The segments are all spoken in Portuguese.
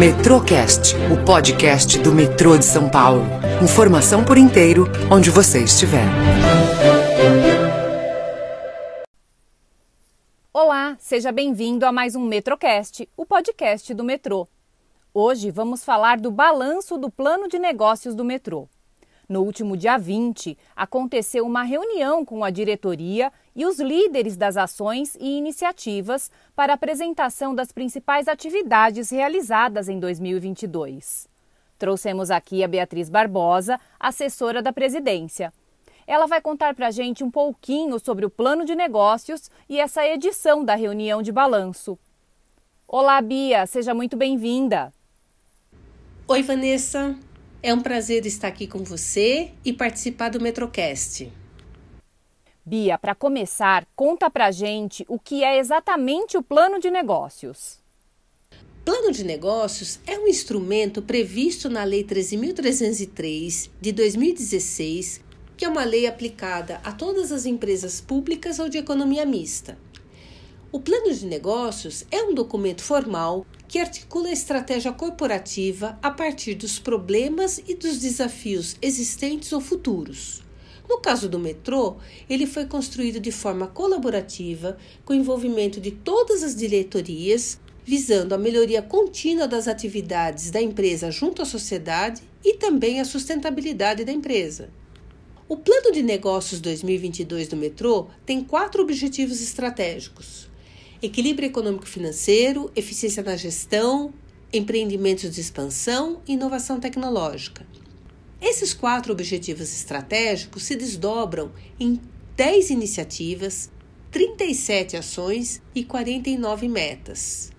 Metrocast, o podcast do metrô de São Paulo. Informação por inteiro, onde você estiver. Olá, seja bem-vindo a mais um Metrocast, o podcast do metrô. Hoje vamos falar do balanço do plano de negócios do metrô. No último dia 20, aconteceu uma reunião com a diretoria e os líderes das ações e iniciativas para apresentação das principais atividades realizadas em 2022. Trouxemos aqui a Beatriz Barbosa, assessora da presidência. Ela vai contar para a gente um pouquinho sobre o plano de negócios e essa edição da reunião de balanço. Olá, Bia, seja muito bem-vinda. Oi, Vanessa. É um prazer estar aqui com você e participar do Metrocast. Bia, para começar, conta pra gente o que é exatamente o plano de negócios. Plano de negócios é um instrumento previsto na Lei 13.303 de 2016, que é uma lei aplicada a todas as empresas públicas ou de economia mista. O plano de negócios é um documento formal que articula a estratégia corporativa a partir dos problemas e dos desafios existentes ou futuros. No caso do metrô, ele foi construído de forma colaborativa, com envolvimento de todas as diretorias, visando a melhoria contínua das atividades da empresa junto à sociedade e também a sustentabilidade da empresa. O Plano de Negócios 2022 do metrô tem quatro objetivos estratégicos equilíbrio econômico-financeiro, eficiência na gestão, empreendimentos de expansão e inovação tecnológica. Esses quatro objetivos estratégicos se desdobram em 10 iniciativas, 37 ações e 49 metas.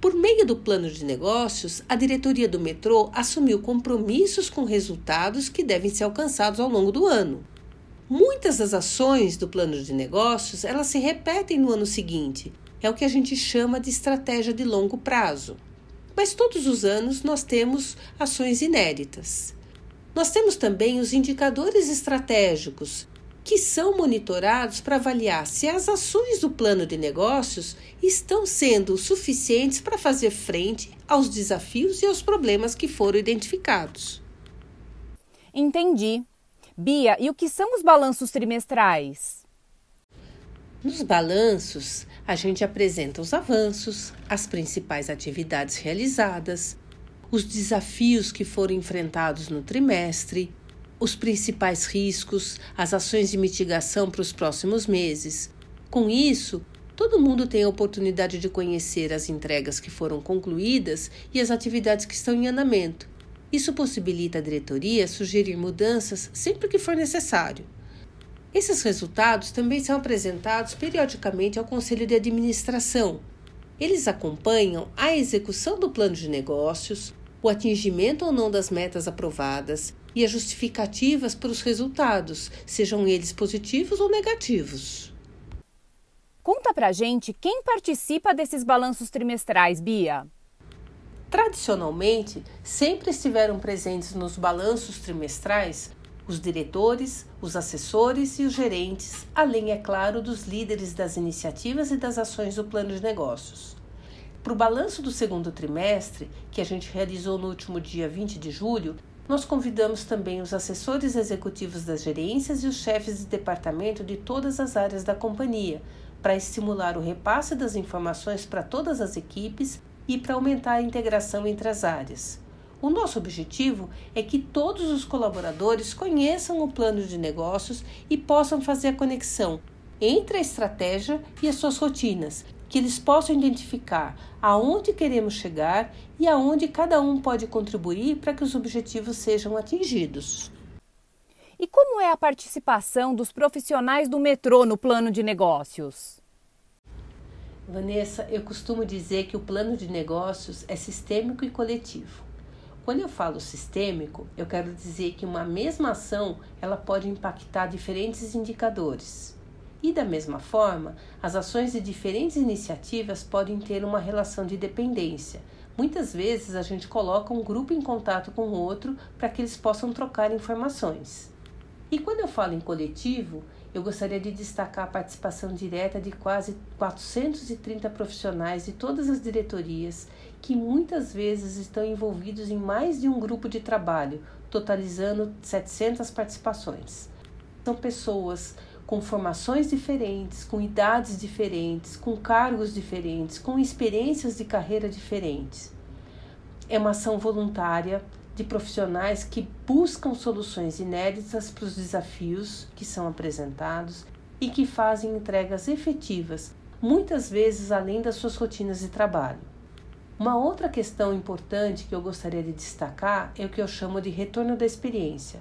Por meio do plano de negócios, a diretoria do metrô assumiu compromissos com resultados que devem ser alcançados ao longo do ano. Muitas das ações do plano de negócios, elas se repetem no ano seguinte, é o que a gente chama de estratégia de longo prazo. Mas todos os anos nós temos ações inéditas. Nós temos também os indicadores estratégicos, que são monitorados para avaliar se as ações do plano de negócios estão sendo suficientes para fazer frente aos desafios e aos problemas que foram identificados. Entendi. Bia, e o que são os balanços trimestrais? Nos balanços, a gente apresenta os avanços, as principais atividades realizadas, os desafios que foram enfrentados no trimestre, os principais riscos, as ações de mitigação para os próximos meses. Com isso, todo mundo tem a oportunidade de conhecer as entregas que foram concluídas e as atividades que estão em andamento. Isso possibilita a diretoria sugerir mudanças sempre que for necessário. Esses resultados também são apresentados periodicamente ao Conselho de Administração. Eles acompanham a execução do plano de negócios, o atingimento ou não das metas aprovadas e as justificativas para os resultados, sejam eles positivos ou negativos. Conta pra gente quem participa desses balanços trimestrais, Bia. Tradicionalmente, sempre estiveram presentes nos balanços trimestrais os diretores, os assessores e os gerentes, além, é claro, dos líderes das iniciativas e das ações do plano de negócios. Para o balanço do segundo trimestre, que a gente realizou no último dia 20 de julho, nós convidamos também os assessores executivos das gerências e os chefes de departamento de todas as áreas da companhia, para estimular o repasse das informações para todas as equipes e para aumentar a integração entre as áreas. O nosso objetivo é que todos os colaboradores conheçam o plano de negócios e possam fazer a conexão entre a estratégia e as suas rotinas, que eles possam identificar aonde queremos chegar e aonde cada um pode contribuir para que os objetivos sejam atingidos. E como é a participação dos profissionais do metrô no plano de negócios? Vanessa, eu costumo dizer que o plano de negócios é sistêmico e coletivo. Quando eu falo sistêmico, eu quero dizer que uma mesma ação ela pode impactar diferentes indicadores. E da mesma forma, as ações de diferentes iniciativas podem ter uma relação de dependência. Muitas vezes a gente coloca um grupo em contato com o outro para que eles possam trocar informações. E quando eu falo em coletivo, eu gostaria de destacar a participação direta de quase 430 profissionais de todas as diretorias que muitas vezes estão envolvidos em mais de um grupo de trabalho, totalizando 700 participações. São pessoas com formações diferentes, com idades diferentes, com cargos diferentes, com experiências de carreira diferentes. É uma ação voluntária de profissionais que buscam soluções inéditas para os desafios que são apresentados e que fazem entregas efetivas, muitas vezes além das suas rotinas de trabalho. Uma outra questão importante que eu gostaria de destacar é o que eu chamo de retorno da experiência.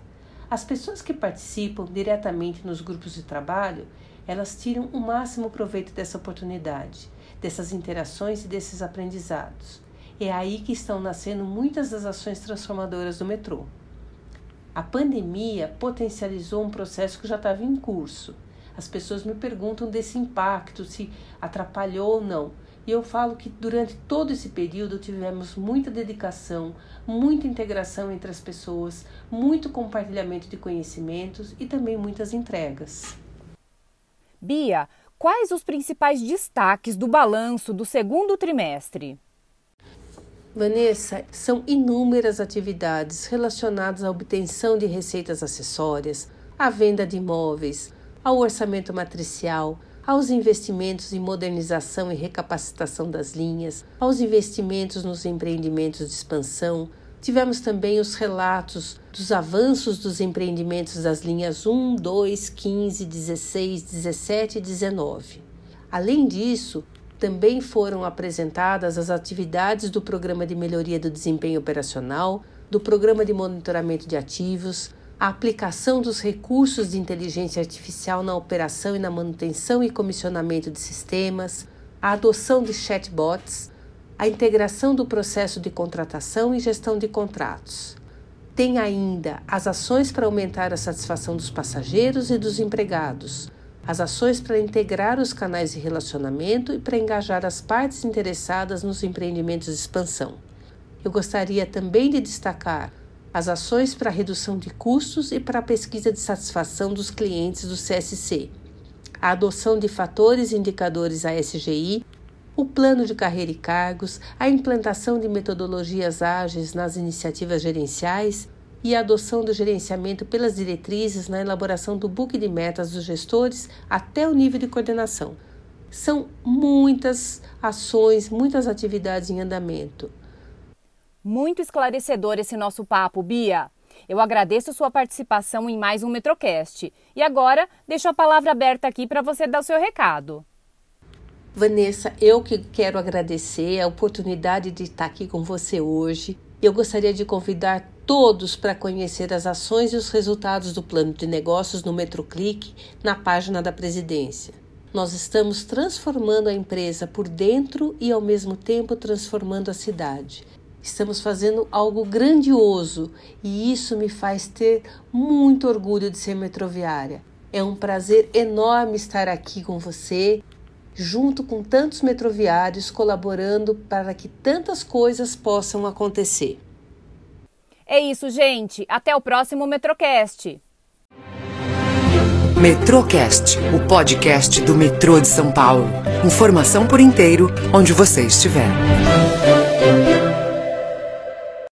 As pessoas que participam diretamente nos grupos de trabalho, elas tiram o máximo proveito dessa oportunidade, dessas interações e desses aprendizados. É aí que estão nascendo muitas das ações transformadoras do metrô. A pandemia potencializou um processo que já estava em curso. As pessoas me perguntam desse impacto, se atrapalhou ou não. E eu falo que durante todo esse período tivemos muita dedicação, muita integração entre as pessoas, muito compartilhamento de conhecimentos e também muitas entregas. Bia, quais os principais destaques do balanço do segundo trimestre? Vanessa, são inúmeras atividades relacionadas à obtenção de receitas acessórias, à venda de imóveis, ao orçamento matricial, aos investimentos em modernização e recapacitação das linhas, aos investimentos nos empreendimentos de expansão. Tivemos também os relatos dos avanços dos empreendimentos das linhas 1, 2, 15, 16, 17 e 19. Além disso, também foram apresentadas as atividades do Programa de Melhoria do Desempenho Operacional, do Programa de Monitoramento de Ativos, a aplicação dos recursos de inteligência artificial na operação e na manutenção e comissionamento de sistemas, a adoção de chatbots, a integração do processo de contratação e gestão de contratos. Tem ainda as ações para aumentar a satisfação dos passageiros e dos empregados, as ações para integrar os canais de relacionamento e para engajar as partes interessadas nos empreendimentos de expansão. Eu gostaria também de destacar as ações para redução de custos e para a pesquisa de satisfação dos clientes do CSC, a adoção de fatores e indicadores ASGI, o plano de carreira e cargos, a implantação de metodologias ágeis nas iniciativas gerenciais e a adoção do gerenciamento pelas diretrizes na elaboração do book de metas dos gestores até o nível de coordenação. São muitas ações, muitas atividades em andamento. Muito esclarecedor esse nosso papo, Bia. Eu agradeço sua participação em mais um Metrocast. E agora, deixo a palavra aberta aqui para você dar o seu recado. Vanessa, eu que quero agradecer a oportunidade de estar aqui com você hoje. Eu gostaria de convidar todos para conhecer as ações e os resultados do plano de negócios no MetroClick na página da presidência. Nós estamos transformando a empresa por dentro e, ao mesmo tempo, transformando a cidade. Estamos fazendo algo grandioso e isso me faz ter muito orgulho de ser metroviária. É um prazer enorme estar aqui com você, junto com tantos metroviários, colaborando para que tantas coisas possam acontecer. É isso, gente. Até o próximo Metrocast. Metrocast, o podcast do metrô de São Paulo. Informação por inteiro, onde você estiver.